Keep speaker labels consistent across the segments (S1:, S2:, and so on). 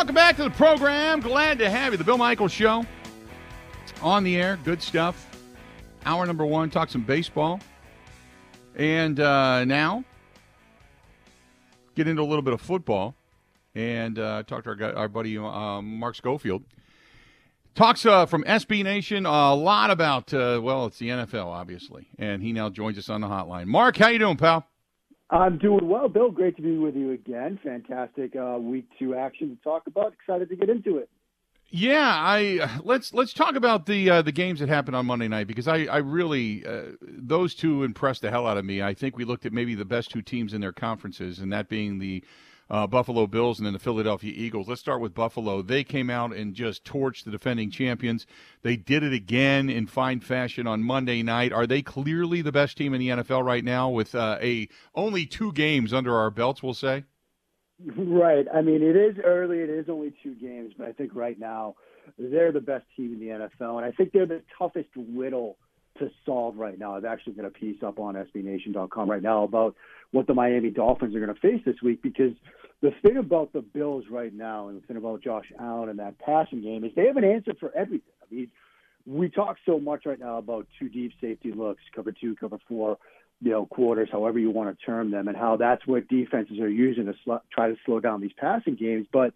S1: Welcome back to the program. Glad to have you. The Bill Michaels Show on the air. Good stuff. Hour number one. Talk some baseball. And uh, now, get into a little bit of football and uh, talk to our, our buddy uh, Mark Schofield. Talks uh, from SB Nation a lot about, uh, well, it's the NFL, obviously. And he now joins us on the hotline. Mark, how you doing, pal?
S2: I'm doing well, Bill. Great to be with you again. Fantastic uh, week two action to talk about. Excited to get into it.
S1: Yeah, I let's let's talk about the uh, the games that happened on Monday night because I I really uh, those two impressed the hell out of me. I think we looked at maybe the best two teams in their conferences, and that being the uh, Buffalo Bills and then the Philadelphia Eagles. Let's start with Buffalo. They came out and just torched the defending champions. They did it again in fine fashion on Monday night. Are they clearly the best team in the NFL right now with uh, a only two games under our belts? We'll say.
S2: Right. I mean, it is early. It is only two games, but I think right now they're the best team in the NFL, and I think they're the toughest riddle to solve right now. I've actually got a piece up on SBNation.com right now about what the Miami Dolphins are going to face this week because the thing about the Bills right now and the thing about Josh Allen and that passing game is they have an answer for everything. I mean, we talk so much right now about two deep safety looks, cover two, cover four, you know, quarters, however you want to term them, and how that's what defenses are using to sl- try to slow down these passing games. But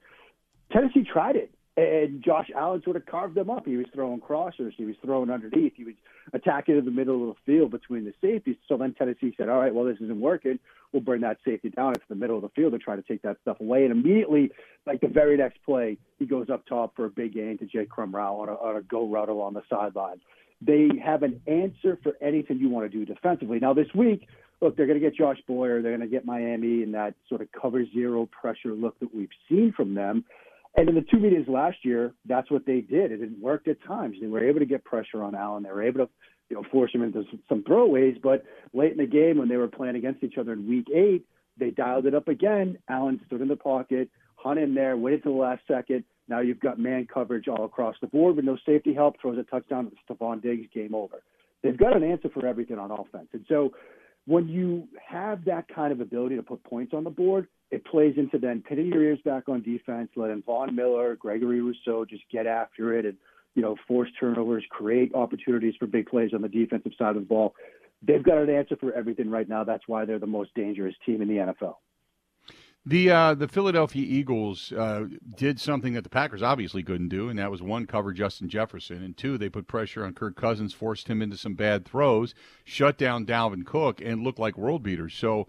S2: Tennessee tried it and Josh Allen sort of carved them up. He was throwing crossers, he was throwing underneath, he was attacking in the middle of the field between the safeties. So then Tennessee said, "All right, well this isn't working. We'll bring that safety down into the middle of the field and try to take that stuff away." And immediately, like the very next play, he goes up top for a big gain to Jake Kumerow on a, on a go route along the sideline. They have an answer for anything you want to do defensively. Now this week, look, they're going to get Josh Boyer, they're going to get Miami in that sort of cover zero pressure look that we've seen from them. And in the two meetings last year, that's what they did. It worked at times. They were able to get pressure on Allen. They were able to, you know, force him into some throwaways. But late in the game, when they were playing against each other in Week Eight, they dialed it up again. Allen stood in the pocket, hung in there, waited till the last second. Now you've got man coverage all across the board with no safety help. Throws a touchdown to Stefon Diggs. Game over. They've got an answer for everything on offense. And so when you have that kind of ability to put points on the board, it plays into then pinning your ears back on defense, letting Von Miller, Gregory Rousseau just get after it and, you know, force turnovers, create opportunities for big plays on the defensive side of the ball. They've got an answer for everything right now. That's why they're the most dangerous team in the NFL.
S1: The uh, the Philadelphia Eagles uh, did something that the Packers obviously couldn't do, and that was one cover Justin Jefferson, and two they put pressure on Kirk Cousins, forced him into some bad throws, shut down Dalvin Cook, and looked like world beaters. So,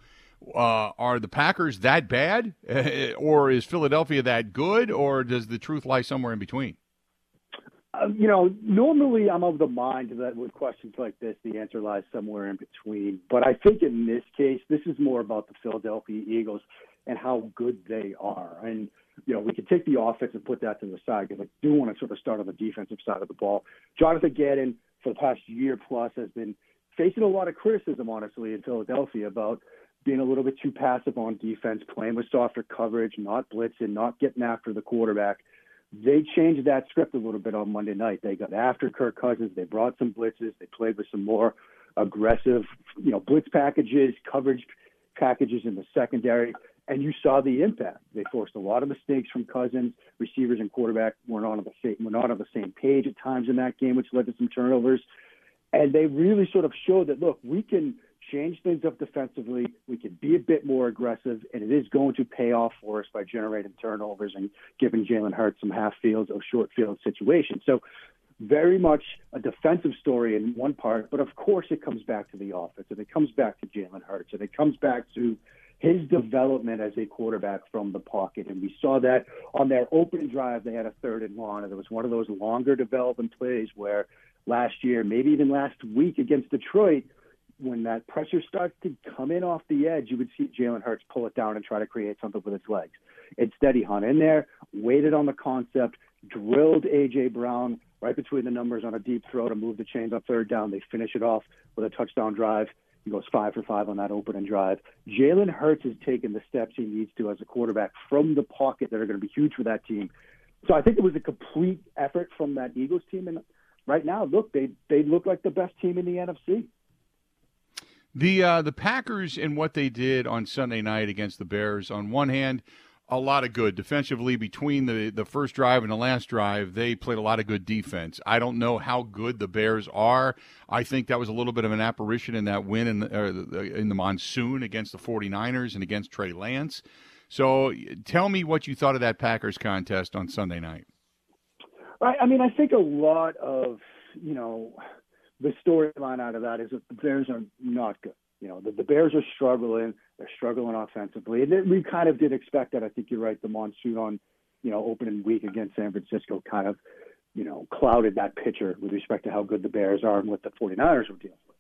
S1: uh, are the Packers that bad, or is Philadelphia that good, or does the truth lie somewhere in between?
S2: Uh, you know, normally I'm of the mind that with questions like this, the answer lies somewhere in between. But I think in this case, this is more about the Philadelphia Eagles and how good they are. And you know, we can take the offense and put that to the side because I do want to sort of start on the defensive side of the ball. Jonathan Gannon, for the past year plus, has been facing a lot of criticism, honestly, in Philadelphia about being a little bit too passive on defense, playing with softer coverage, not blitzing, not getting after the quarterback. They changed that script a little bit on Monday night. They got after Kirk Cousins. They brought some blitzes. They played with some more aggressive, you know, blitz packages, coverage packages in the secondary and you saw the impact. They forced a lot of mistakes from Cousins. Receivers and quarterback were not on the same were not on the same page at times in that game, which led to some turnovers. And they really sort of showed that look, we can change things up defensively. We can be a bit more aggressive, and it is going to pay off for us by generating turnovers and giving Jalen Hurts some half fields or short field situations. So very much a defensive story in one part, but of course it comes back to the offense, and it comes back to Jalen Hurts, and it comes back to his development as a quarterback from the pocket. And we saw that on their opening drive, they had a third and long, and it was one of those longer development plays where last year, maybe even last week against Detroit, when that pressure starts to come in off the edge, you would see Jalen Hurts pull it down and try to create something with his legs. Instead, he hung in there, waited on the concept, drilled A.J. Brown right between the numbers on a deep throw to move the chains on third down. They finish it off with a touchdown drive. He goes five for five on that opening drive. Jalen Hurts has taken the steps he needs to as a quarterback from the pocket that are going to be huge for that team. So I think it was a complete effort from that Eagles team. And right now, look, they they look like the best team in the NFC.
S1: The uh, the Packers and what they did on Sunday night against the Bears. On one hand, a lot of good defensively between the the first drive and the last drive. They played a lot of good defense. I don't know how good the Bears are. I think that was a little bit of an apparition in that win in the, uh, in the monsoon against the 49ers and against Trey Lance. So tell me what you thought of that Packers contest on Sunday night.
S2: I mean, I think a lot of you know the storyline out of that is that the Bears are not good. You know, the, the Bears are struggling. They're struggling offensively, and we kind of did expect that. I think you're right. The monsoon on, you know, opening week against San Francisco kind of, you know, clouded that picture with respect to how good the Bears are and what the 49ers were dealing with.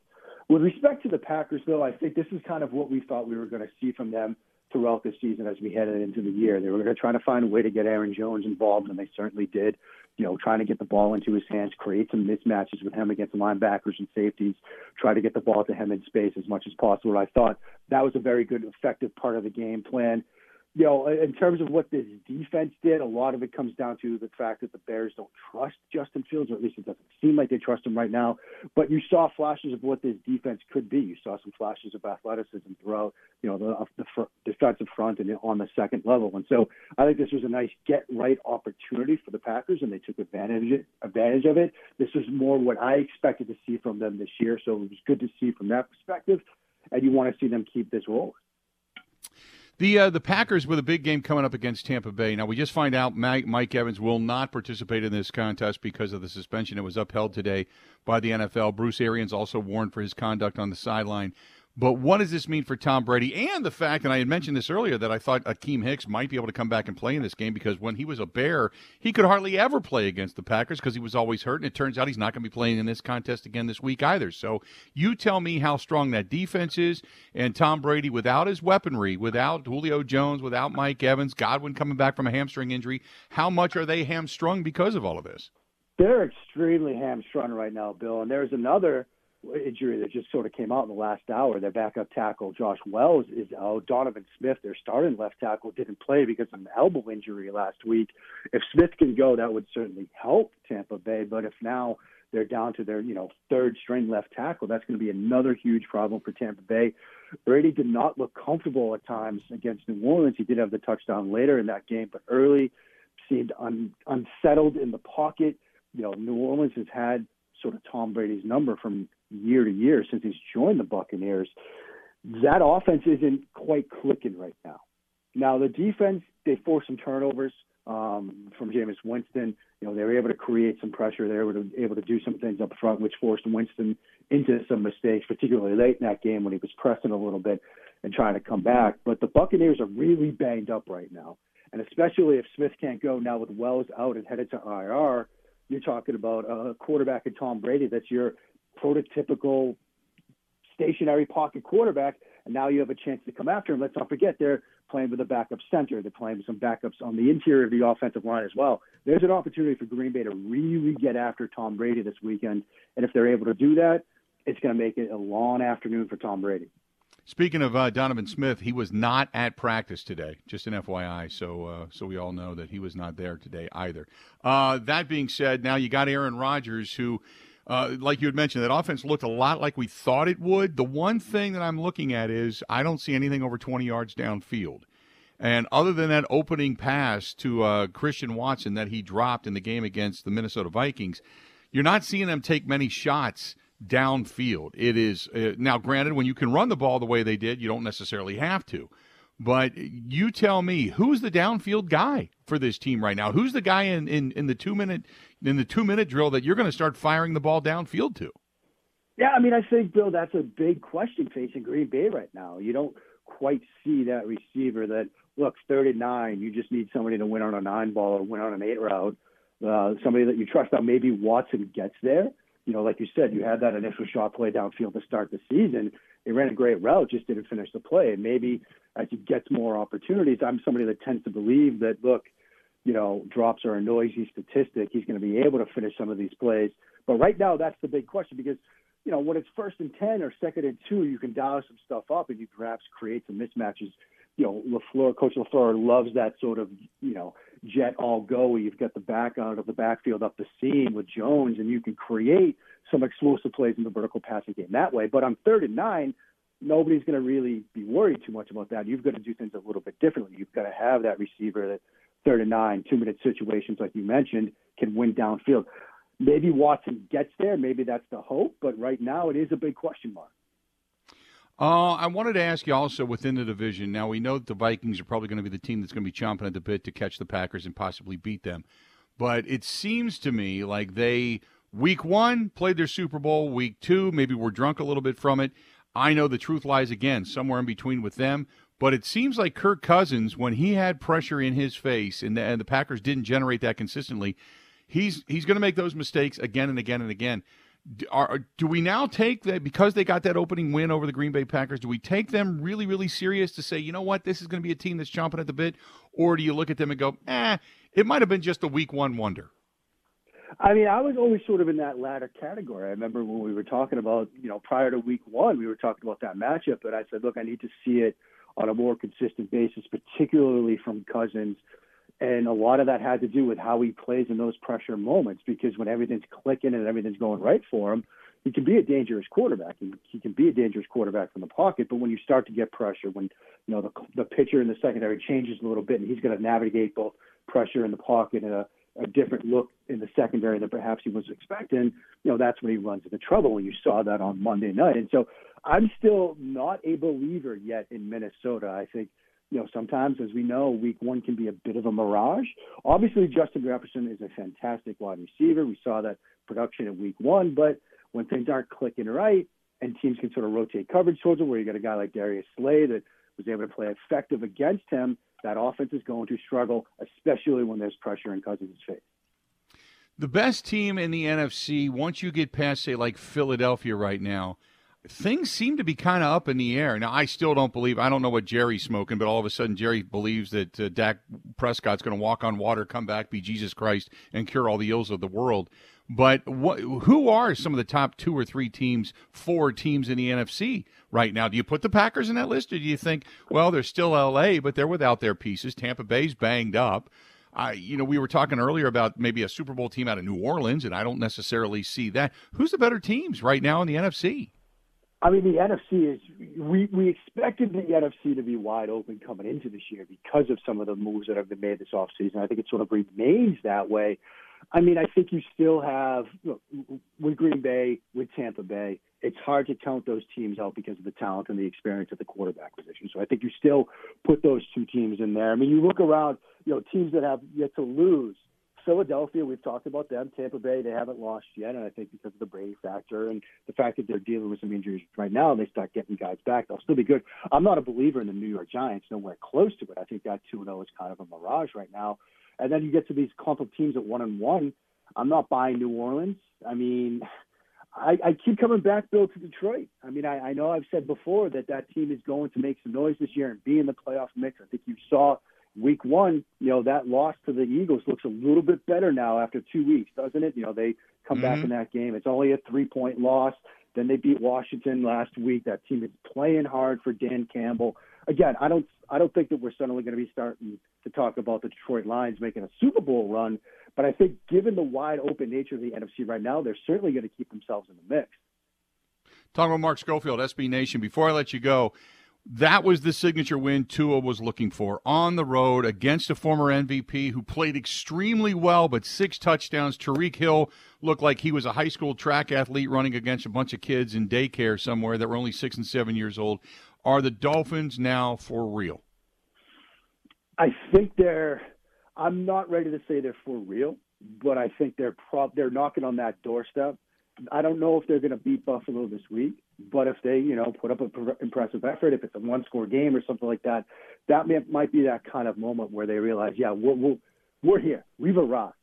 S2: With respect to the Packers, though, I think this is kind of what we thought we were going to see from them throughout the season as we headed into the year. They were going to try to find a way to get Aaron Jones involved, and they certainly did. You know, trying to get the ball into his hands, create some mismatches with him against linebackers and safeties, try to get the ball to him in space as much as possible. I thought that was a very good, effective part of the game plan you know, in terms of what this defense did, a lot of it comes down to the fact that the Bears don't trust Justin Fields, or at least it doesn't seem like they trust him right now. But you saw flashes of what this defense could be. You saw some flashes of athleticism throughout, you know, the, the fr- defensive front and on the second level. And so I think this was a nice get right opportunity for the Packers, and they took advantage advantage of it. This was more what I expected to see from them this year, so it was good to see from that perspective. And you want to see them keep this rolling.
S1: The uh, the Packers with a big game coming up against Tampa Bay. Now we just find out Mike, Mike Evans will not participate in this contest because of the suspension. It was upheld today by the NFL. Bruce Arians also warned for his conduct on the sideline. But what does this mean for Tom Brady and the fact, and I had mentioned this earlier, that I thought Akiem Hicks might be able to come back and play in this game because when he was a Bear, he could hardly ever play against the Packers because he was always hurt. And it turns out he's not going to be playing in this contest again this week either. So you tell me how strong that defense is. And Tom Brady, without his weaponry, without Julio Jones, without Mike Evans, Godwin coming back from a hamstring injury, how much are they hamstrung because of all of this?
S2: They're extremely hamstrung right now, Bill. And there's another injury that just sort of came out in the last hour. Their backup tackle, Josh Wells, is out. Donovan Smith, their starting left tackle, didn't play because of an elbow injury last week. If Smith can go, that would certainly help Tampa Bay. But if now they're down to their, you know, third string left tackle, that's going to be another huge problem for Tampa Bay. Brady did not look comfortable at times against New Orleans. He did have the touchdown later in that game, but early seemed un, unsettled in the pocket. You know, New Orleans has had sort of Tom Brady's number from year to year since he's joined the Buccaneers. That offense isn't quite clicking right now. Now the defense, they forced some turnovers um, from Jameis Winston. You know, they were able to create some pressure. They were able to do some things up front, which forced Winston into some mistakes, particularly late in that game when he was pressing a little bit and trying to come back. But the Buccaneers are really banged up right now. And especially if Smith can't go now with Wells out and headed to IR, you're talking about a quarterback in Tom Brady that's your prototypical stationary pocket quarterback, and now you have a chance to come after him. Let's not forget they're playing with a backup center. They're playing with some backups on the interior of the offensive line as well. There's an opportunity for Green Bay to really get after Tom Brady this weekend, and if they're able to do that, it's going to make it a long afternoon for Tom Brady.
S1: Speaking of uh, Donovan Smith, he was not at practice today. Just an FYI, so uh, so we all know that he was not there today either. Uh, that being said, now you got Aaron Rodgers, who uh, like you had mentioned, that offense looked a lot like we thought it would. The one thing that I'm looking at is I don't see anything over 20 yards downfield. And other than that opening pass to uh, Christian Watson that he dropped in the game against the Minnesota Vikings, you're not seeing them take many shots downfield. It is uh, now granted when you can run the ball the way they did, you don't necessarily have to. But you tell me, who's the downfield guy for this team right now? Who's the guy in, in, in the two minute in the two minute drill that you're going to start firing the ball downfield to?
S2: Yeah, I mean, I think Bill, that's a big question facing Green Bay right now. You don't quite see that receiver that looks 39. You just need somebody to win on a nine ball or win on an eight route. Uh, somebody that you trust. Now, maybe Watson gets there. You know, like you said, you had that initial shot play downfield to start the season. He ran a great route, just didn't finish the play. And maybe as he gets more opportunities, I'm somebody that tends to believe that, look, you know, drops are a noisy statistic. He's going to be able to finish some of these plays. But right now, that's the big question because, you know, when it's first and 10 or second and two, you can dial some stuff up and you perhaps create some mismatches. You know, LaFleur, Coach LaFleur loves that sort of, you know, jet all go where you've got the back out of the backfield up the seam with Jones and you can create some explosive plays in the vertical passing game that way. But on third and nine, nobody's going to really be worried too much about that. You've got to do things a little bit differently. You've got to have that receiver that third and nine, two minute situations, like you mentioned, can win downfield. Maybe Watson gets there. Maybe that's the hope. But right now, it is a big question mark.
S1: Uh, I wanted to ask you also within the division. Now we know that the Vikings are probably going to be the team that's going to be chomping at the bit to catch the Packers and possibly beat them. But it seems to me like they week one played their Super Bowl, week two maybe were drunk a little bit from it. I know the truth lies again somewhere in between with them. But it seems like Kirk Cousins, when he had pressure in his face and the, and the Packers didn't generate that consistently, he's he's going to make those mistakes again and again and again. Do, are, do we now take that because they got that opening win over the Green Bay Packers? Do we take them really, really serious to say, you know what, this is going to be a team that's chomping at the bit, or do you look at them and go, eh, it might have been just a week one wonder?
S2: I mean, I was always sort of in that latter category. I remember when we were talking about, you know, prior to week one, we were talking about that matchup, but I said, look, I need to see it on a more consistent basis, particularly from Cousins. And a lot of that had to do with how he plays in those pressure moments because when everything's clicking and everything's going right for him, he can be a dangerous quarterback. He, can be a dangerous quarterback from the pocket, but when you start to get pressure, when you know the the pitcher in the secondary changes a little bit, and he's going to navigate both pressure in the pocket and a, a different look in the secondary than perhaps he was expecting, you know that's when he runs into trouble. And you saw that on Monday night. And so I'm still not a believer yet in Minnesota. I think, you know, sometimes, as we know, week one can be a bit of a mirage. Obviously, Justin Jefferson is a fantastic wide receiver. We saw that production in week one, but when things aren't clicking right and teams can sort of rotate coverage towards him, where you got a guy like Darius Slay that was able to play effective against him, that offense is going to struggle, especially when there's pressure in Cousins' face.
S1: The best team in the NFC, once you get past, say, like Philadelphia right now, things seem to be kind of up in the air. Now, I still don't believe, I don't know what Jerry's smoking, but all of a sudden Jerry believes that uh, Dak Prescott's going to walk on water, come back, be Jesus Christ, and cure all the ills of the world. But who are some of the top two or three teams, four teams in the NFC right now? Do you put the Packers in that list, or do you think, well, they're still LA, but they're without their pieces? Tampa Bay's banged up. I, you know, we were talking earlier about maybe a Super Bowl team out of New Orleans, and I don't necessarily see that. Who's the better teams right now in the NFC?
S2: I mean, the NFC is we we expected the NFC to be wide open coming into this year because of some of the moves that have been made this offseason. I think it sort of remains that way. I mean, I think you still have look, with Green Bay, with Tampa Bay, it's hard to count those teams out because of the talent and the experience at the quarterback position. So I think you still put those two teams in there. I mean, you look around, you know, teams that have yet to lose Philadelphia, we've talked about them. Tampa Bay, they haven't lost yet, and I think because of the Brady factor and the fact that they're dealing with some injuries right now, and they start getting guys back, they'll still be good. I'm not a believer in the New York Giants, nowhere close to it. I think that 2-0 is kind of a mirage right now. And then you get to these clump of teams at one and one. I'm not buying New Orleans. I mean, I, I keep coming back, Bill, to Detroit. I mean, I, I know I've said before that that team is going to make some noise this year and be in the playoff mix. I think you saw – week one, you know, that loss to the Eagles looks a little bit better now after two weeks, doesn't it? You know, they come mm-hmm. back in that game. It's only a three point loss. Then they beat Washington last week. That team is playing hard for Dan Campbell. Again, I don't I don't think that we're suddenly going to be starting to talk about the Detroit Lions making a Super Bowl run, but I think given the wide open nature of the NFC right now, they're certainly going to keep themselves in the mix.
S1: Talking about Mark Schofield, SB Nation. Before I let you go, that was the signature win Tua was looking for on the road against a former MVP who played extremely well, but six touchdowns. Tyreek Hill looked like he was a high school track athlete running against a bunch of kids in daycare somewhere that were only six and seven years old. Are the Dolphins now for real?
S2: I think they're. I'm not ready to say they're for real, but I think they're pro- they're knocking on that doorstep. I don't know if they're going to beat Buffalo this week. But if they, you know, put up an impressive effort, if it's a one-score game or something like that, that may, might be that kind of moment where they realize, yeah, we're we're, we're here, we've arrived.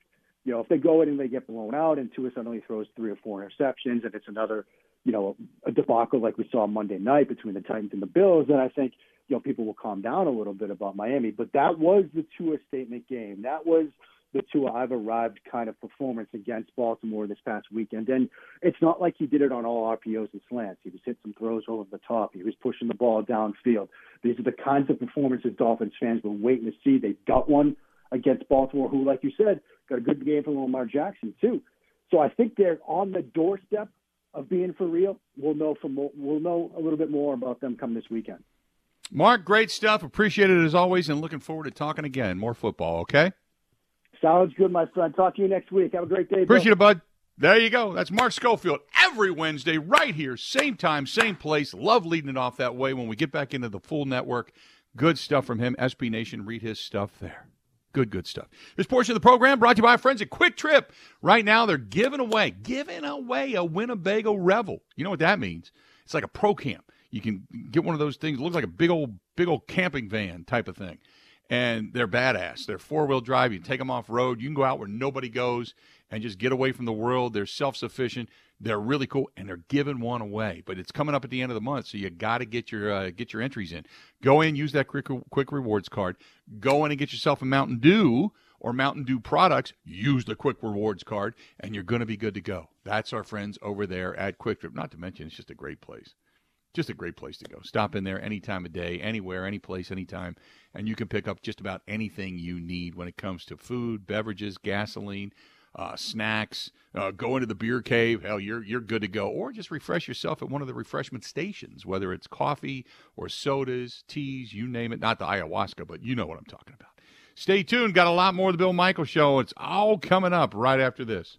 S2: You know, if they go in and they get blown out, and Tua suddenly throws three or four interceptions, and it's another, you know, a debacle like we saw Monday night between the Titans and the Bills, then I think you know people will calm down a little bit about Miami. But that was the Tua statement game. That was the Tua I've arrived kind of performance against Baltimore this past weekend. And it's not like he did it on all RPOs and slants. He was hitting some throws over the top. He was pushing the ball downfield. These are the kinds of performances Dolphins fans were waiting to see. They got one against Baltimore, who, like you said, got a good game from Lamar Jackson too. So I think they're on the doorstep of being for real, we'll know from we'll know a little bit more about them come this weekend.
S1: Mark, great stuff. Appreciate it as always, and looking forward to talking again. More football, okay?
S2: Sounds good, my friend. Talk to you next week. Have a great day.
S1: Appreciate it, bud. There you go. That's Mark Schofield every Wednesday, right here, same time, same place. Love leading it off that way when we get back into the full network. Good stuff from him. SB Nation, read his stuff there. Good, good stuff. This portion of the program brought to you by our friends at Kwik Trip. Right now, they're giving away, giving away a Winnebago Revel. You know what that means? It's like a pro camp. You can get one of those things. It looks like a big old, big old camping van type of thing. And they're badass. They're four wheel drive. You take them off road. You can go out where nobody goes and just get away from the world. They're self sufficient. They're really cool, and they're giving one away. But it's coming up at the end of the month, so you got to get your uh, get your entries in. Go in, use that quick quick rewards card. Go in and get yourself a Mountain Dew or Mountain Dew products. Use the quick rewards card, and you're going to be good to go. That's our friends over there at Kwik Trip. Not to mention, it's just a great place. Just a great place to go. Stop in there any time of day, anywhere, any place, anytime, and you can pick up just about anything you need when it comes to food, beverages, gasoline uh, snacks, uh, go into the beer cave. Hell, you're you're good to go. Or just refresh yourself at one of the refreshment stations, whether it's coffee or sodas, teas, you name it. Not the ayahuasca, but you know what I'm talking about. Stay tuned. Got a lot more of the Bill Michael Show. It's all coming up right after this.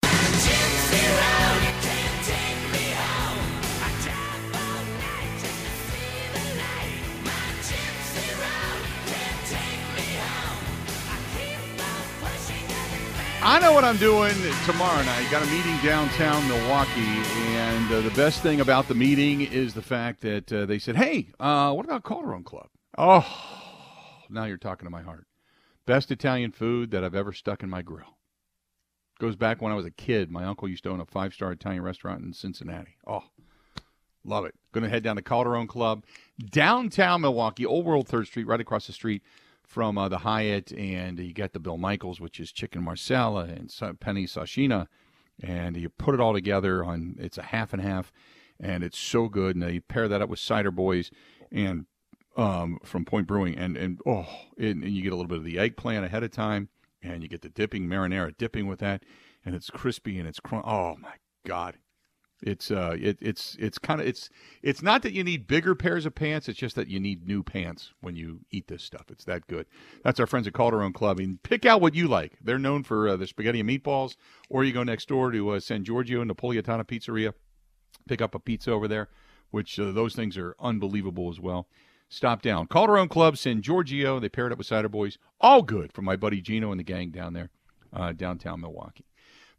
S1: I know what I'm doing tomorrow night. Got a meeting downtown Milwaukee, and uh, the best thing about the meeting is the fact that uh, they said, "Hey, uh, what about Calderone Club?" Oh, now you're talking to my heart. Best Italian food that I've ever stuck in my grill. Goes back when I was a kid. My uncle used to own a five-star Italian restaurant in Cincinnati. Oh, love it. Going to head down to Calderone Club, downtown Milwaukee, Old World Third Street, right across the street from uh, the Hyatt, and you get the Bill Michaels, which is chicken marsala and Penny sashina, and you put it all together on. It's a half and half, and it's so good. And they pair that up with cider boys and um, from Point Brewing, and and oh, it, and you get a little bit of the eggplant ahead of time, and you get the dipping marinara dipping with that, and it's crispy and it's cr- oh my god, it's uh, it, it's it's kind of it's it's not that you need bigger pairs of pants. It's just that you need new pants when you eat this stuff. It's that good. That's our friends at Calderone Club. And pick out what you like. They're known for uh, the spaghetti and meatballs. Or you go next door to uh, San Giorgio Napolitana Pizzeria. Pick up a pizza over there, which uh, those things are unbelievable as well. Stop down. Calderone Club, San Giorgio. They paired up with Cider Boys. All good from my buddy Gino and the gang down there, uh, downtown Milwaukee.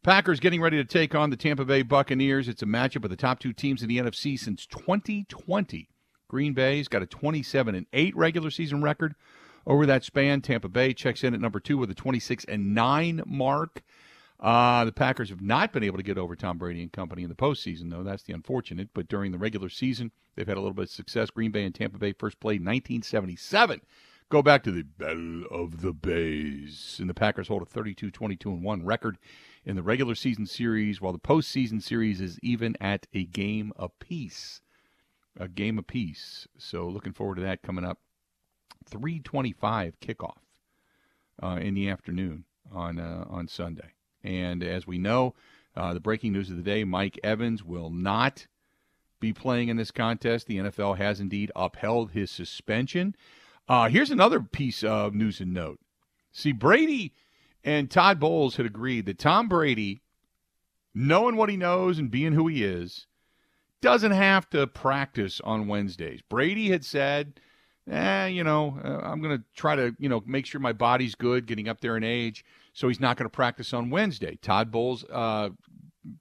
S1: Packers getting ready to take on the Tampa Bay Buccaneers. It's a matchup of the top two teams in the NFC since 2020. Green Bay's got a 27 and 8 regular season record over that span. Tampa Bay checks in at number 2 with a 26 and 9 mark. Uh, the Packers have not been able to get over Tom Brady and company in the postseason, though. That's the unfortunate. But during the regular season, they've had a little bit of success. Green Bay and Tampa Bay first played 1977. Go back to the Battle of the Bays. And the Packers hold a 32 22 1 record in the regular season series, while the postseason series is even at a game apiece. A game apiece. So looking forward to that coming up. 325 kickoff uh, in the afternoon on uh, on Sunday. And as we know, uh, the breaking news of the day: Mike Evans will not be playing in this contest. The NFL has indeed upheld his suspension. Uh, here's another piece of news and note. See, Brady and Todd Bowles had agreed that Tom Brady, knowing what he knows and being who he is, doesn't have to practice on Wednesdays. Brady had said, eh, you know, uh, I'm going to try to, you know, make sure my body's good getting up there in age, so he's not going to practice on Wednesday. Todd Bowles uh,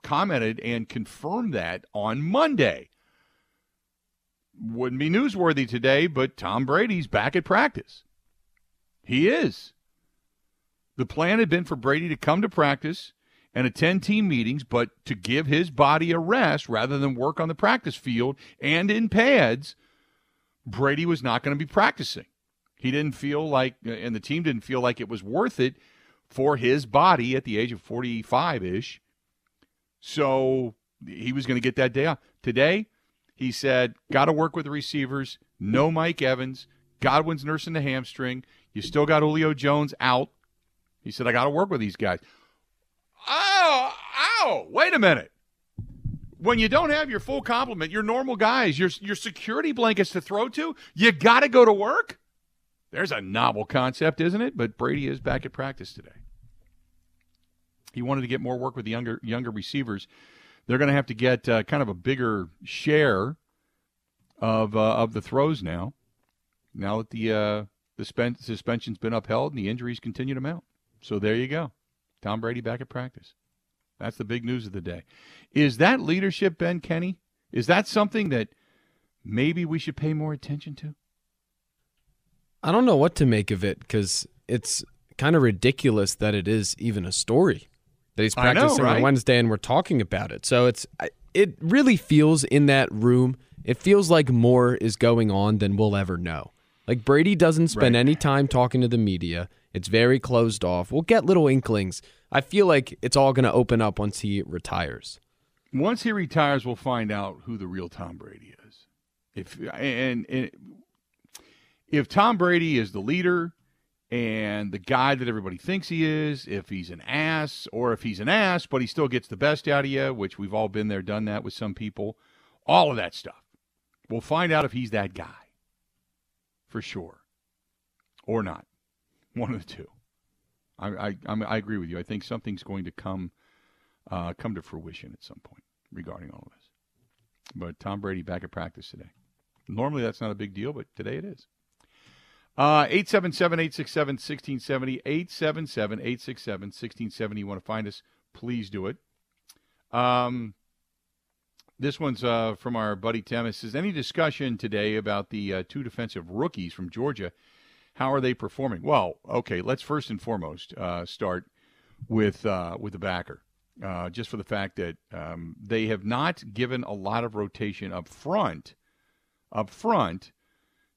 S1: commented and confirmed that on Monday. Wouldn't be newsworthy today, but Tom Brady's back at practice. He is. The plan had been for Brady to come to practice and attend team meetings, but to give his body a rest rather than work on the practice field and in pads, Brady was not going to be practicing. He didn't feel like, and the team didn't feel like it was worth it for his body at the age of 45 ish. So he was going to get that day off. Today, He said, got to work with the receivers. No Mike Evans. Godwin's nursing the hamstring. You still got Julio Jones out. He said, I got to work with these guys. Oh, ow, wait a minute. When you don't have your full complement, your normal guys, your, your security blankets to throw to, you got to go to work? There's a novel concept, isn't it? But Brady is back at practice today. He wanted to get more work with the younger younger receivers they're going to have to get uh, kind of a bigger share of uh, of the throws now. Now that the uh, the suspension's been upheld and the injuries continue to mount, so there you go. Tom Brady back at practice. That's the big news of the day. Is that leadership, Ben Kenny? Is that something that maybe we should pay more attention to?
S3: I don't know what to make of it because it's kind of ridiculous that it is even a story that he's practicing
S1: know, right?
S3: on Wednesday and we're talking about it. So it's it really feels in that room. It feels like more is going on than we'll ever know. Like Brady doesn't spend
S1: Right.
S3: any time talking to the media. It's very closed off. We'll get little inklings. I feel like it's all going to open up once he retires.
S1: Once he retires, we'll find out who the real Tom Brady is. If and, and if Tom Brady is the leader and the guy that everybody thinks he is, if he's an ass or if he's an ass but he still gets the best out of you, which we've all been there, done that with some people, all of that stuff. We'll find out if he's that guy for sure or not. One of the two. I I, I'm, agree with you. I think something's going to come uh, come to fruition at some point regarding all of this. But Tom Brady back at practice today. Normally that's not a big deal, but today it is. Uh, 877-867-1670, 877-867-1670. You want to find us, please do it. Um, this one's uh, from our buddy Tim. It says, any discussion today about the uh, two defensive rookies from Georgia? How are they performing? Well, okay, let's first and foremost uh, start with uh, with the backer, uh, just for the fact that um, they have not given a lot of rotation up front, up front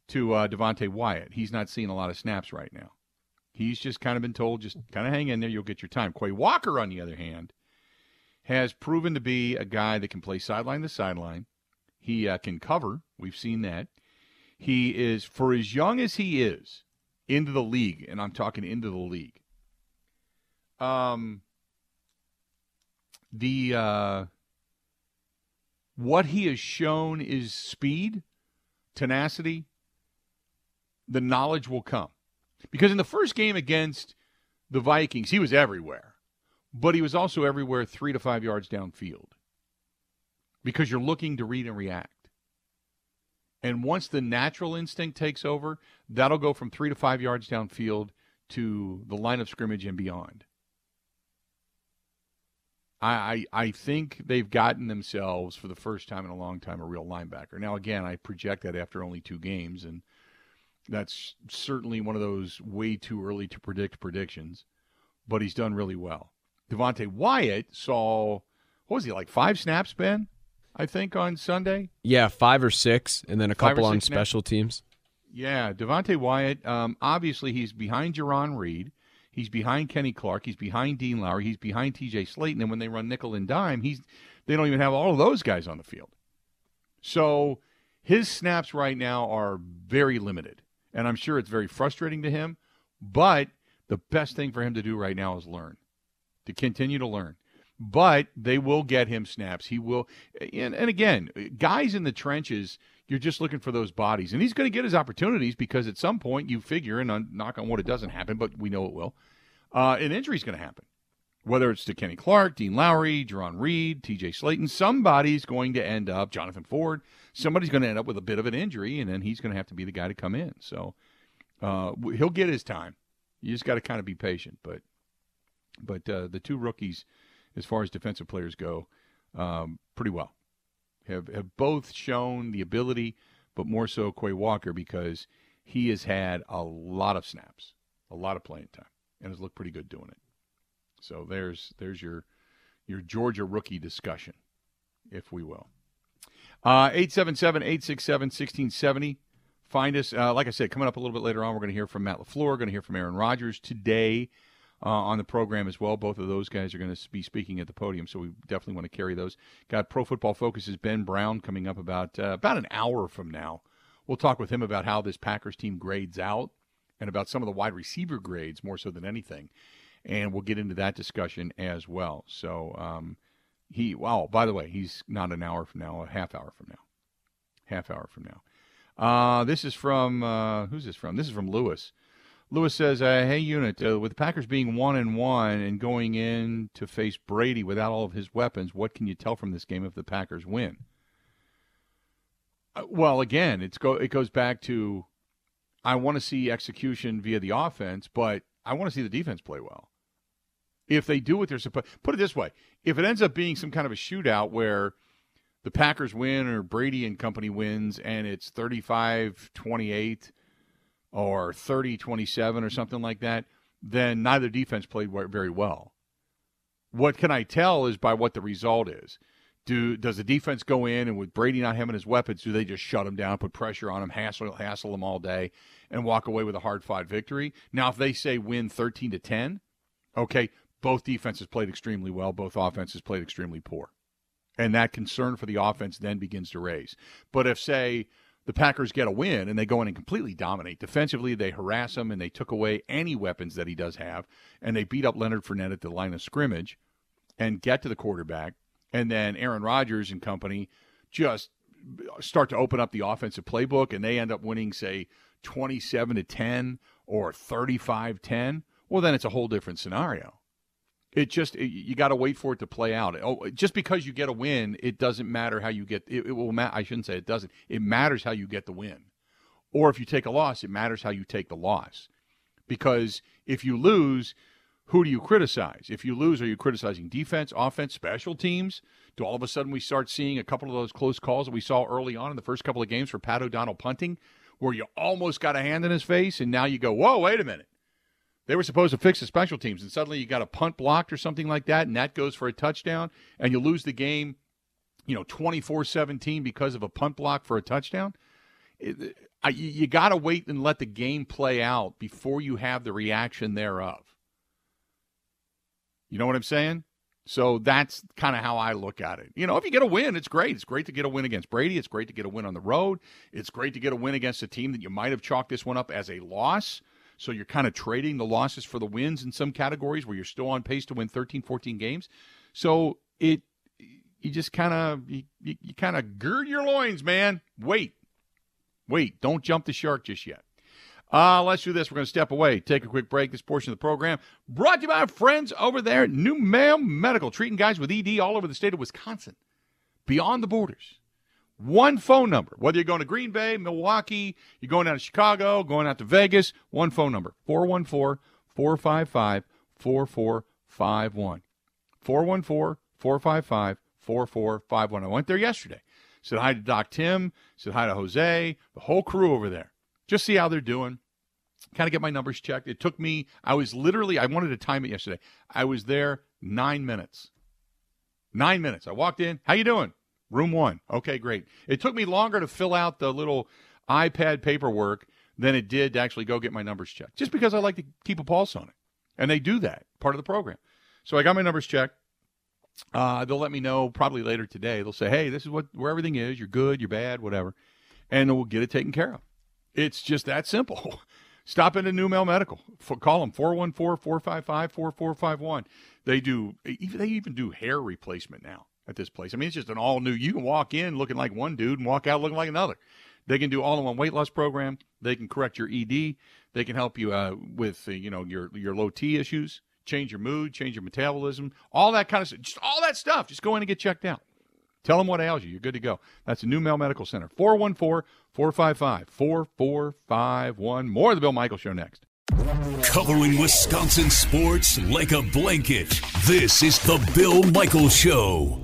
S1: to uh, Devonte Wyatt. He's not seeing a lot of snaps right now. He's just kind of been told, just kind of hang in there, you'll get your time. Quay Walker, on the other hand, has proven to be a guy that can play sideline to sideline. He uh, can cover. We've seen that. He is, for as young as he is, into the league, and I'm talking into the league. Um, the uh, what he has shown is speed, tenacity. The knowledge will come because in the first game against the Vikings, he was everywhere, but he was also everywhere three to five yards downfield because you're looking to read and react. And once the natural instinct takes over, that'll go from three to five yards downfield to the line of scrimmage and beyond. I, I, I think they've gotten themselves, for the first time in a long time, a real linebacker. Now, again, I project that after only two games, and that's certainly one of those way too early to predict predictions, but he's done really well. Devonte Wyatt saw, what was he, like five snaps, Ben? I think on Sunday?
S3: Yeah, five or six, and then a
S1: Five
S3: couple on
S1: six snaps.
S3: special teams.
S1: Yeah, Devonte Wyatt. Um, obviously, he's behind Jarran Reed. He's behind Kenny Clark. He's behind Dean Lowry. He's behind T.J. Slaton. And when they run nickel and dime, he's they don't even have all of those guys on the field. So his snaps right now are very limited, and I'm sure it's very frustrating to him. But the best thing for him to do right now is learn, to continue to learn. But they will get him snaps. He will, and, and again, guys in the trenches you're just looking for those bodies. And he's going to get his opportunities because at some point you figure, and on, knock on wood, it doesn't happen, but we know it will, uh, an injury is going to happen. Whether it's to Kenny Clark, Dean Lowry, Jarran Reed, TJ Slaton, somebody's going to end up, Jonathan Ford, somebody's going to end up with a bit of an injury, and then he's going to have to be the guy to come in. So uh, he'll get his time. You just got to kind of be patient. But but uh, the two rookies, as far as defensive players go, um, pretty well have, have both shown the ability, but more so Quay Walker because he has had a lot of snaps, a lot of playing time, and has looked pretty good doing it. So there's there's your your Georgia rookie discussion, if we will. Uh, 877-867-1670. Find us, uh, like I said, coming up a little bit later on, we're going to hear from Matt LaFleur, going to hear from Aaron Rodgers today. Uh, on the program as well. Both of those guys are going to be speaking at the podium, so we definitely want to carry those. Got Pro Football Focus's Ben Brown coming up about uh, about an hour from now. We'll talk with him about how this Packers team grades out and about some of the wide receiver grades more so than anything, and we'll get into that discussion as well. So um, he, wow, by the way, he's not an hour from now, a half hour from now, half hour from now. Uh, this is from uh, who's this from? This is from Lewis. Lewis says, uh, "Hey, unit, uh, with the Packers being one and one and going in to face Brady without all of his weapons, what can you tell from this game if the Packers win?" Uh, well, again, it's go it goes back to I want to see execution via the offense, but I want to see the defense play well. If they do what they're supposed, put it this way: if it ends up being some kind of a shootout where the Packers win or Brady and company wins and it's 35-28 or 30 27 or something like that, then neither defense played very well. What can I tell is by what the result is. Do does the defense go in and with Brady not having his weapons, do they just shut him down, put pressure on him, hassle hassle him all day, and walk away with a hard fought victory? Now, if they say win thirteen to ten, okay, both defenses played extremely well, both offenses played extremely poor, and that concern for the offense then begins to raise. But if say the Packers get a win and they go in and completely dominate. Defensively, they harass him and they took away any weapons that he does have, and they beat up Leonard Fournette at the line of scrimmage and get to the quarterback. And then Aaron Rodgers and company just start to open up the offensive playbook and they end up winning, say, 27 to 10 or 35 10. Well, then it's a whole different scenario. It just it, you got to wait for it to play out. Oh, just because you get a win, it doesn't matter how you get. It, it will. Ma- I shouldn't say it doesn't. It matters how you get the win, or if you take a loss, it matters how you take the loss. Because if you lose, who do you criticize? If you lose, are you criticizing defense, offense, special teams? Do all of a sudden we start seeing a couple of those close calls that we saw early on in the first couple of games for Pat O'Donnell punting, where you almost got a hand in his face, and now you go, whoa, wait a minute. They were supposed to fix the special teams, and suddenly you got a punt blocked or something like that, and that goes for a touchdown, and you lose the game, you know, 24 17 because of a punt block for a touchdown. It, I, you got to wait and let the game play out before you have the reaction thereof. You know what I'm saying? So that's kind of how I look at it. You know, if you get a win, it's great. It's great to get a win against Brady. It's great to get a win on the road. It's great to get a win against a team that you might have chalked this one up as a loss. So you're kind of trading the losses for the wins in some categories where you're still on pace to win 13, 14 games. So it you just kind of you, you kind of gird your loins, man. Wait. Wait, don't jump the shark just yet. Uh, let's do this. We're going to step away, take a quick break. This portion of the program brought to you by our friends over there at NuMale Medical, treating guys with ED all over the state of Wisconsin, beyond the borders. One phone number. Whether you're going to Green Bay, Milwaukee, you're going down to Chicago, going out to Vegas, one phone number 414 455 4451. 414 455 4451. I went there yesterday. Said hi to Doc Tim, said hi to Jose, the whole crew over there. Just see how they're doing. Kind of get my numbers checked. It took me, I was literally, I wanted to time it yesterday. I was there nine minutes. Nine minutes. I walked in. How you doing? Room one. Okay, great. It took me longer to fill out the little iPad paperwork than it did to actually go get my numbers checked, just because I like to keep a pulse on it. And they do that, part of the program. So I got my numbers checked. Uh, they'll let me know probably later today. They'll say, hey, this is what where everything is. You're good, you're bad, whatever. And we'll get it taken care of. It's just that simple. Stop into NuMale Medical. call them 414 455 4451. They do, they even do hair replacement now at this place. I mean, it's just an all new. You can walk in looking like one dude and walk out looking like another. They can do all in one weight loss program. They can correct your ED. They can help you uh, with uh, you know your your low T issues, change your mood, change your metabolism, all that kind of stuff. Just all that stuff. Just go in and get checked out. Tell them what ails you. You're good to go. That's the New NuMale Medical Center. 414 455 4451. More of the Bill Michael Show next.
S4: Covering Wisconsin sports like a blanket. This is the Bill Michael Show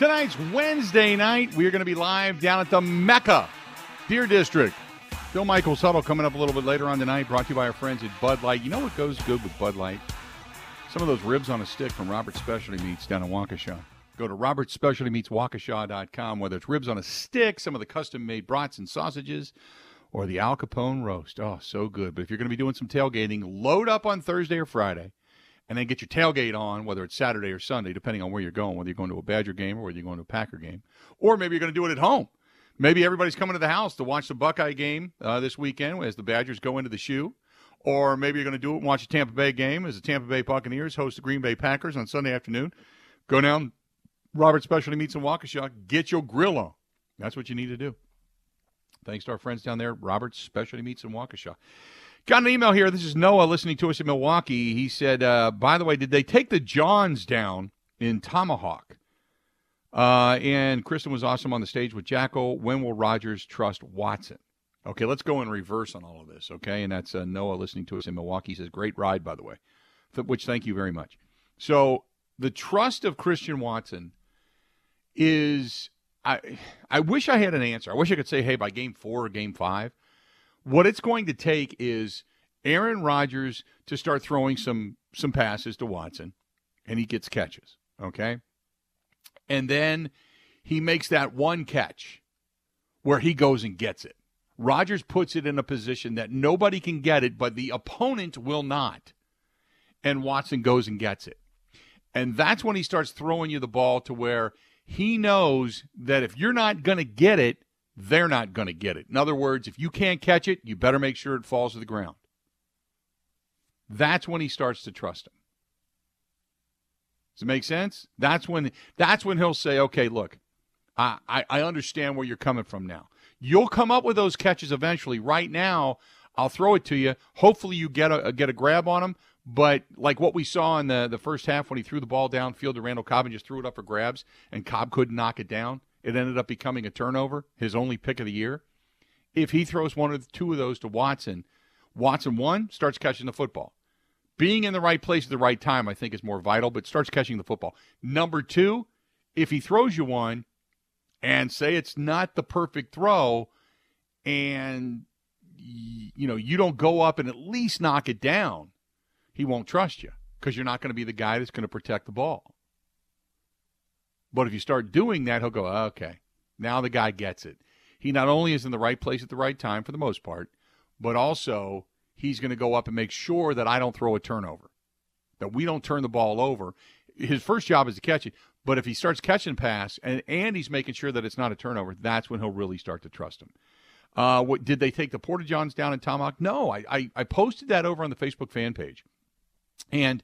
S1: Tonight's Wednesday night. We're going to be live down at the Mecca Deer District. Bill Michael Huddle coming up a little bit later on tonight, brought to you by our friends at Bud Light. You know what goes good with Bud Light? Some of those ribs on a stick from Robert's Specialty Meats down in Waukesha. Go to Robert's Specialty Meats Waukesha.com, whether it's ribs on a stick, some of the custom made brats and sausages, or the Al Capone roast. Oh, so good. But if you're going to be doing some tailgating, load up on Thursday or Friday and then get your tailgate on, whether it's Saturday or Sunday, depending on where you're going, whether you're going to a Badger game or whether you're going to a Packer game, or maybe you're going to do it at home. Maybe everybody's coming to the house to watch the Buckeye game uh, this weekend as the Badgers go into the shoe. Or maybe you're going to do it and watch a Tampa Bay game as the Tampa Bay Buccaneers host the Green Bay Packers on Sunday afternoon. Go down Robert Specialty Meats in Waukesha, get your grill on. That's what you need to do. Thanks to our friends down there, Robert's Specialty Meats in Waukesha. Got an email here. This is Noah listening to us in Milwaukee. He said, uh, by the way, did they take the Johns down in Tomahawk? Uh, and Kristen was awesome on the stage with Jackyl. When will Rodgers trust Watson? Okay, let's go in reverse on all of this, okay? And that's uh, Noah listening to us in Milwaukee. He says, great ride, by the way, which thank you very much. So the trust of Christian Watson is I I wish I had an answer. I wish I could say, hey, by game four or game five, what it's going to take is Aaron Rodgers to start throwing some some passes to Watson, and he gets catches. Okay, and then he makes that one catch where he goes and gets it. Rodgers puts it in a position that nobody can get it, but the opponent will not. And Watson goes and gets it. And that's when he starts throwing you the ball to where he knows that if you're not going to get it, they're not going to get it. In other words, if you can't catch it, you better make sure it falls to the ground. That's when he starts to trust him. Does it make sense? That's when that's when he'll say, "Okay, look, I, I, I understand where you're coming from now. You'll come up with those catches eventually. Right now, I'll throw it to you. Hopefully, you get a get a grab on them. But like what we saw in the, the first half when he threw the ball downfield to Randall Cobb and just threw it up for grabs, and Cobb couldn't knock it down, it ended up becoming a turnover, his only pick of the year. If he throws one or two of those to Watson, Watson, one, starts catching the football. Being in the right place at the right time, I think, is more vital, but starts catching the football. Number two, if he throws you one and say it's not the perfect throw and you know you don't go up and at least knock it down he won't trust you because you're not going to be the guy that's going to protect the ball. But if you start doing that, he'll go, okay, now the guy gets it. He not only is in the right place at the right time for the most part, but also he's going to go up and make sure that I don't throw a turnover, that we don't turn the ball over. His first job is to catch it, but if he starts catching pass and, and he's making sure that it's not a turnover, that's when he'll really start to trust him. Uh, what, did they take the Porta Johns down in Tomahawk? No, I, I, I posted that over on the Facebook fan page. And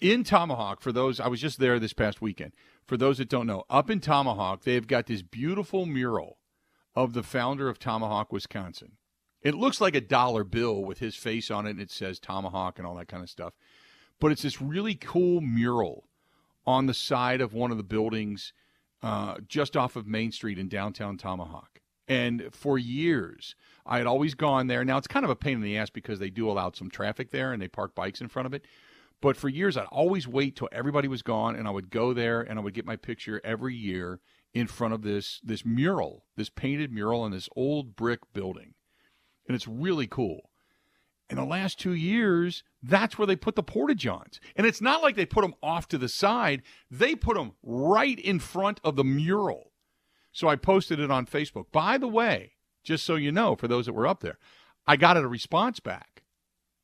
S1: in Tomahawk, for those, I was just there this past weekend. For those that don't know, up in Tomahawk, they've got this beautiful mural of the founder of Tomahawk, Wisconsin. It looks like a dollar bill with his face on it, and it says Tomahawk and all that kind of stuff. But it's this really cool mural on the side of one of the buildings uh, just off of Main Street in downtown Tomahawk. And for years, I had always gone there. Now it's kind of a pain in the ass because they do allow some traffic there and they park bikes in front of it. But for years, I'd always wait till everybody was gone, and I would go there and I would get my picture every year in front of this this mural, this painted mural in this old brick building, and it's really cool. In the last two years, that's where they put the porta johns, and it's not like they put them off to the side; they put them right in front of the mural. So I posted it on Facebook. By the way, just so you know, for those that were up there. I got a response back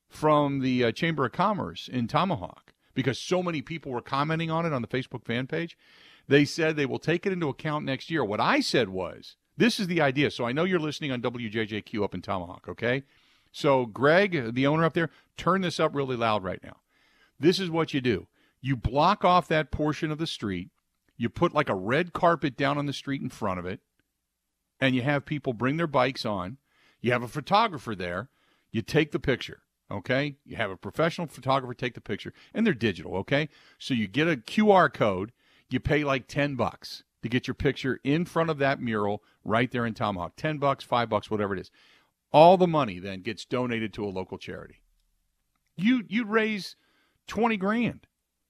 S1: from the uh, Chamber of Commerce in Tomahawk because so many people were commenting on it on the Facebook fan page. They said they will take it into account next year. What I said was, this is the idea. So I know you're listening on WJJQ up in Tomahawk, okay? So, Greg, the owner up there, turn this up really loud right now. This is what you do you block off that portion of the street, you put like a red carpet down on the street in front of it and you have people bring their bikes on. You have a photographer there. You take the picture, okay? You have a professional photographer take the picture, and they're digital, okay? So you get a QR code. You pay like 10 bucks to get your picture in front of that mural right there in Tomahawk. 10 bucks, 5 bucks, whatever it is. All the money then gets donated to a local charity. You you'd raise 20 grand.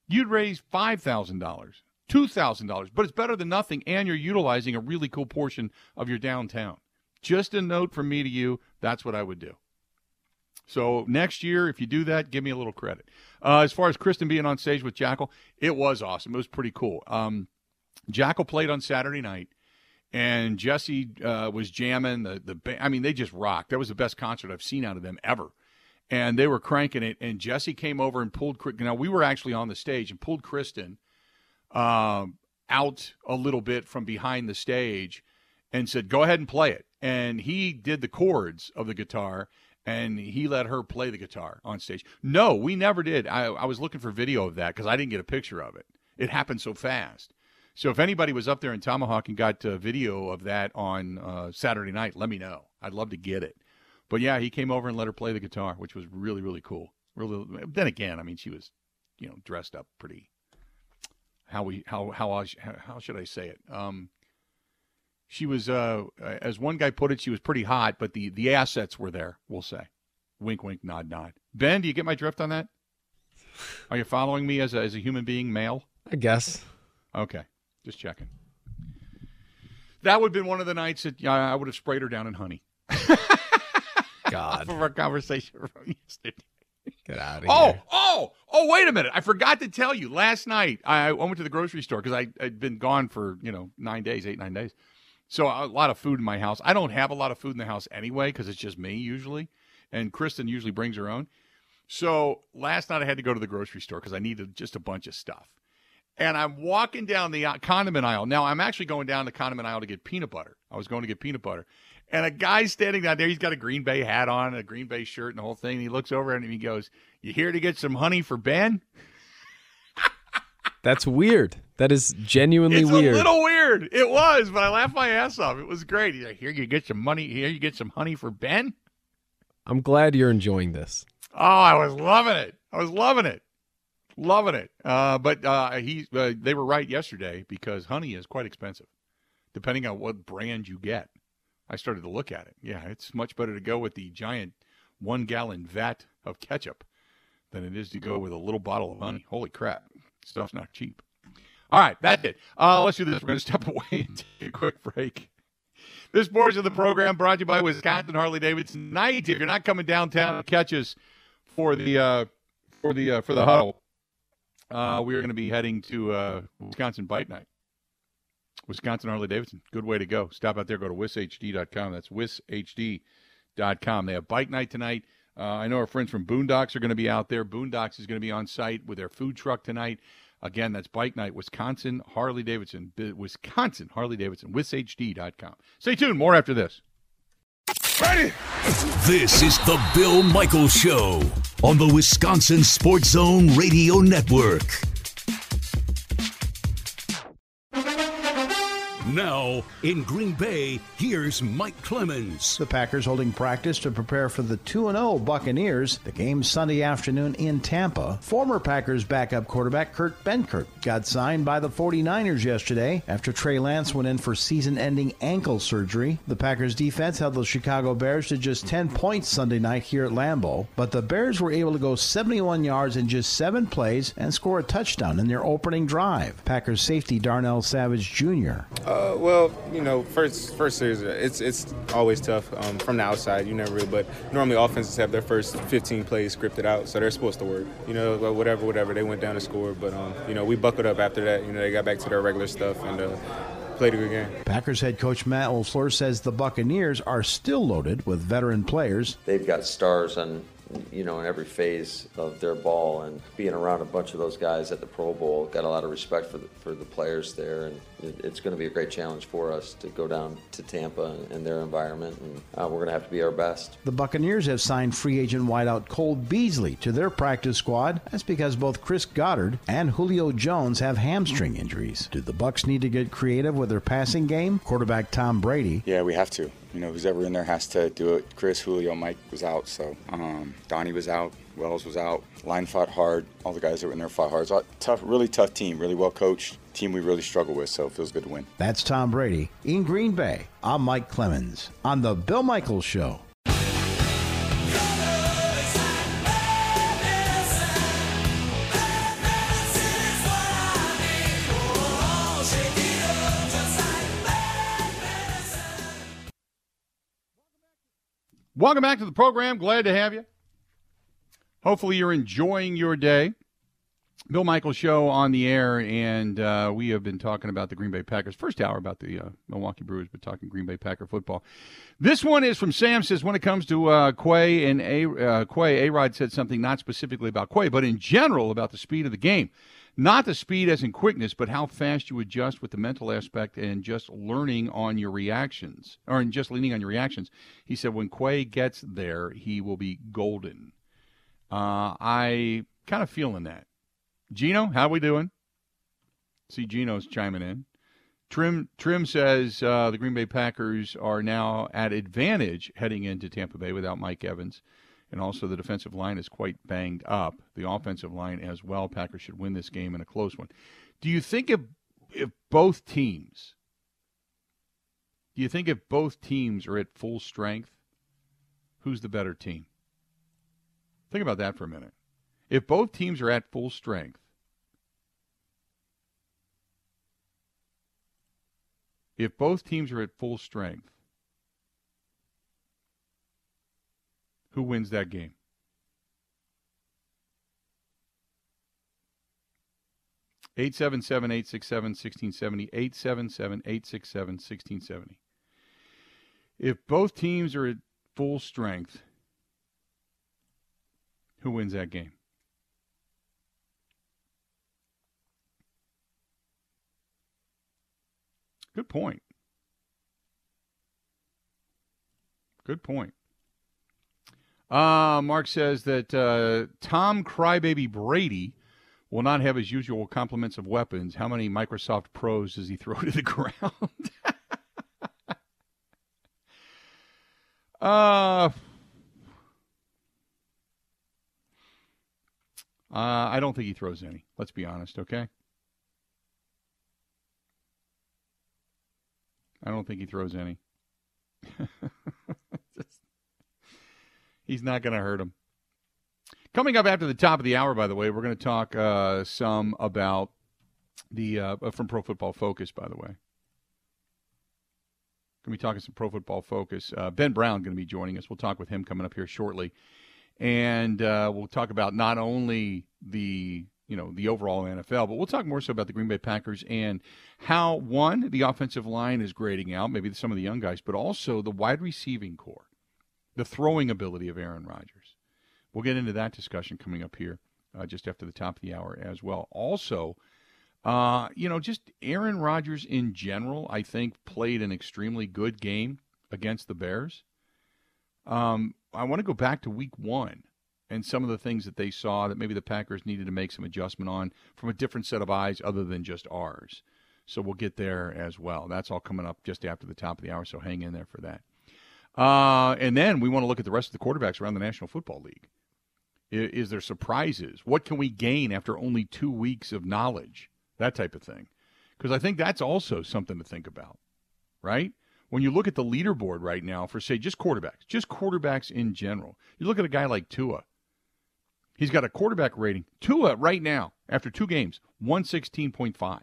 S1: You'd raise $5,000. $2,000. But it's better than nothing, and you're utilizing a really cool portion of your downtown. Just a note from me to you that's what I would do. So next year, if you do that, give me a little credit. Uh, as far as Kristen being on stage with Jackyl, it was awesome. It was pretty cool. Um, Jackyl played on Saturday night, and Jesse uh, was jamming. The the I mean, they just rocked. That was the best concert I've seen out of them ever. And they were cranking it. And Jesse came over and pulled. Now we were actually on the stage and pulled Kristen um, out a little bit from behind the stage, and said, "Go ahead and play it." And he did the chords of the guitar and he let her play the guitar on stage. No, we never did. I, I was looking for video of that because I didn't get a picture of it. It happened so fast. So if anybody was up there in Tomahawk and got a video of that on uh, Saturday night, let me know. I'd love to get it. But yeah, he came over and let her play the guitar, which was really really cool. Really. Then again, I mean, she was, you know, dressed up pretty. How we how how how should I say it? Um, she was, uh, as one guy put it, she was pretty hot, but the the assets were there. We'll say, wink, wink, nod, nod. Ben, do you get my drift on that? Are you following me as a as a human being, male?
S3: I guess.
S1: Okay, just checking. That would have been one of the nights that uh, I would have sprayed her down in honey.
S3: God,
S1: from our conversation from yesterday.
S3: Get out of
S1: oh,
S3: here.
S1: Oh, oh, oh, wait a minute. I forgot to tell you. Last night, I, I went to the grocery store because I'd been gone for, you know, nine days, eight, nine days. So a lot of food in my house. I don't have a lot of food in the house anyway because it's just me usually, and Kristen usually brings her own. So last night I had to go to the grocery store because I needed just a bunch of stuff. And I'm walking down the condiment aisle. Now I'm actually going down the condiment aisle to get peanut butter. I was going to get peanut butter. And a guy's standing down there. He's got a Green Bay hat on, and a Green Bay shirt, and the whole thing. And he looks over at him and he goes, "You here to get some honey for Ben?"
S3: That's weird. That is genuinely
S1: it's
S3: weird.
S1: a little weird. It was, but I laughed my ass off. It was great. He's like, here you get some money. Here you get some honey for Ben.
S3: I'm glad you're enjoying this.
S1: Oh, I was loving it. I was loving it, loving it. Uh, but uh, he, uh, they were right yesterday because honey is quite expensive, depending on what brand you get. I started to look at it. Yeah, it's much better to go with the giant one gallon vat of ketchup than it is to go with a little bottle of honey. Holy crap, stuff's not cheap. All right, that's it. Uh, let's do this. We're going to step away and take a quick break. This portion of the program brought to you by Wisconsin Harley Davidson. Night, if you're not coming downtown to catch us for the uh, for the uh, for the huddle, uh, we are going to be heading to uh, Wisconsin Bike Night. Wisconsin Harley Davidson, good way to go. Stop out there, go to wishd.com. That's wishd.com. They have bike night tonight. Uh, I know our friends from Boondocks are going to be out there. Boondocks is going to be on site with their food truck tonight. Again, that's Bike Night, Wisconsin Harley Davidson, Wisconsin Harley Davidson, wishd.com. Stay tuned. More after this.
S4: Ready? This is the Bill Michaels Show on the Wisconsin Sports Zone Radio Network. Now, in Green Bay, here's Mike Clemens.
S5: The Packers holding practice to prepare for the 2 0 Buccaneers. The game Sunday afternoon in Tampa. Former Packers backup quarterback Kurt Benkert got signed by the 49ers yesterday after Trey Lance went in for season ending ankle surgery. The Packers defense held the Chicago Bears to just 10 points Sunday night here at Lambeau, but the Bears were able to go 71 yards in just seven plays and score a touchdown in their opening drive. Packers safety Darnell Savage Jr.
S6: Uh, well, you know, first first series, it's it's always tough um, from the outside. You never really, but normally offenses have their first 15 plays scripted out, so they're supposed to work. You know, whatever, whatever. They went down to score, but um, you know, we buckled up after that. You know, they got back to their regular stuff and. Uh, played a good game.
S5: Packers head coach Matt LaFleur says the Buccaneers are still loaded with veteran players.
S7: They've got stars on you know, in every phase of their ball. And being around a bunch of those guys at the Pro Bowl, got a lot of respect for the, for the players there. And it, it's going to be a great challenge for us to go down to Tampa and, and their environment. And uh, we're going to have to be our best.
S5: The Buccaneers have signed free agent wideout Cole Beasley to their practice squad. That's because both Chris Godwin and Julio Jones have hamstring injuries. Do the Bucks need to get creative with their passing game? Quarterback Tom Brady.
S8: Yeah, we have to you know, who's ever in there has to do it. Chris, Julio, Mike was out, so um, Donnie was out, Wells was out. Line fought hard. All the guys that were in there fought hard. It's tough, really tough team, really well coached team we really struggle with, so it feels good to win.
S5: That's Tom Brady in Green Bay. I'm Mike Clemens on The Bill Michaels Show.
S1: Welcome back to the program. Glad to have you. Hopefully, you're enjoying your day. Bill Michaels show on the air, and uh, we have been talking about the Green Bay Packers. First hour about the uh, Milwaukee Brewers, but talking Green Bay Packer football. This one is from Sam. Says when it comes to uh, Quay and A uh, Quay, A Rod said something not specifically about Quay, but in general about the speed of the game. Not the speed as in quickness, but how fast you adjust with the mental aspect and just learning on your reactions, or just leaning on your reactions. He said when Quay gets there, he will be golden. Uh, I kind of feeling that. Gino, how we doing? See, Gino's chiming in. Trim Trim says uh, the Green Bay Packers are now at advantage heading into Tampa Bay without Mike Evans. And also, the defensive line is quite banged up. The offensive line as well. Packers should win this game in a close one. Do you think if if both teams, do you think if both teams are at full strength, who's the better team? Think about that for a minute. If both teams are at full strength, if both teams are at full strength, who wins that game? Eight seven seven eight six seven sixteen seventy eight seven seven eight six seven sixteen seventy. If both teams are at full strength, who wins that game? Good point. Good point. Uh, Mark says that uh, Tom Crybaby Brady will not have his usual complements of weapons. How many Microsoft Pros does he throw to the ground? uh, uh, I don't think he throws any. Let's be honest, okay? I don't think he throws any. he's not going to hurt him. Coming up after the top of the hour, by the way, we're going to talk uh, some about the uh, from Pro Football Focus. By the way, going to be talking some Pro Football Focus. Uh, ben Brown going to be joining us. We'll talk with him coming up here shortly, and uh, we'll talk about not only the you know the overall NFL, but we'll talk more so about the Green Bay Packers and how one the offensive line is grading out, maybe some of the young guys, but also the wide receiving corps the throwing ability of Aaron Rodgers. We'll get into that discussion coming up here uh, just after the top of the hour as well. Also, uh, you know, just Aaron Rodgers in general, I think, played an extremely good game against the Bears. Um, I want to go back to week one and some of the things that they saw that maybe the Packers needed to make some adjustment on from a different set of eyes other than just ours. So we'll get there as well. That's all coming up just after the top of the hour, so hang in there for that. Uh, and then we want to look at the rest of the quarterbacks around the National Football League. Is, is, there surprises? What can we gain after only two weeks of knowledge? That type of thing. Because I think that's also something to think about, right? When you look at the leaderboard right now for, say, just quarterbacks, just quarterbacks in general, you look at a guy like Tua. He's got a quarterback rating. Tua, right now, after two games, 116.5.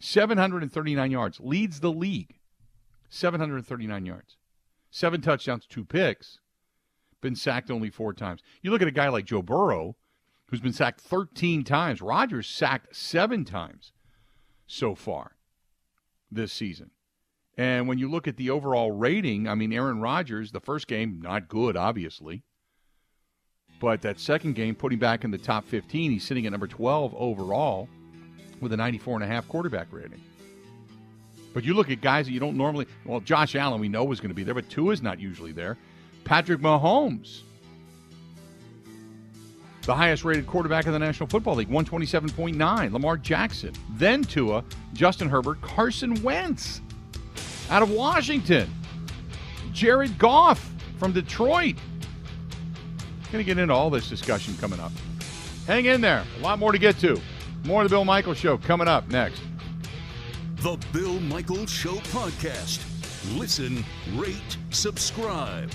S1: 739 yards, leads the league. 739 yards seven touchdowns, two picks, been sacked only four times. You look at a guy like Joe Burrow, who's been sacked 13 times. Rodgers sacked seven times so far this season. And when you look at the overall rating, I mean, Aaron Rodgers, the first game, not good, obviously. But that second game, putting back in the top 15, he's sitting at number 12 overall with a 94.5 quarterback rating. But you look at guys that you don't normally. Well, Josh Allen we know was going to be there, but Tua is not usually there. Patrick Mahomes, the highest rated quarterback in the National Football League, 127.9. Lamar Jackson, then Tua, Justin Herbert, Carson Wentz out of Washington, Jared Goff from Detroit. Going to get into all this discussion coming up. Hang in there. A lot more to get to. More of the Bill Michael Show coming up next.
S4: The Bill Michael Show podcast. Listen, rate, subscribe.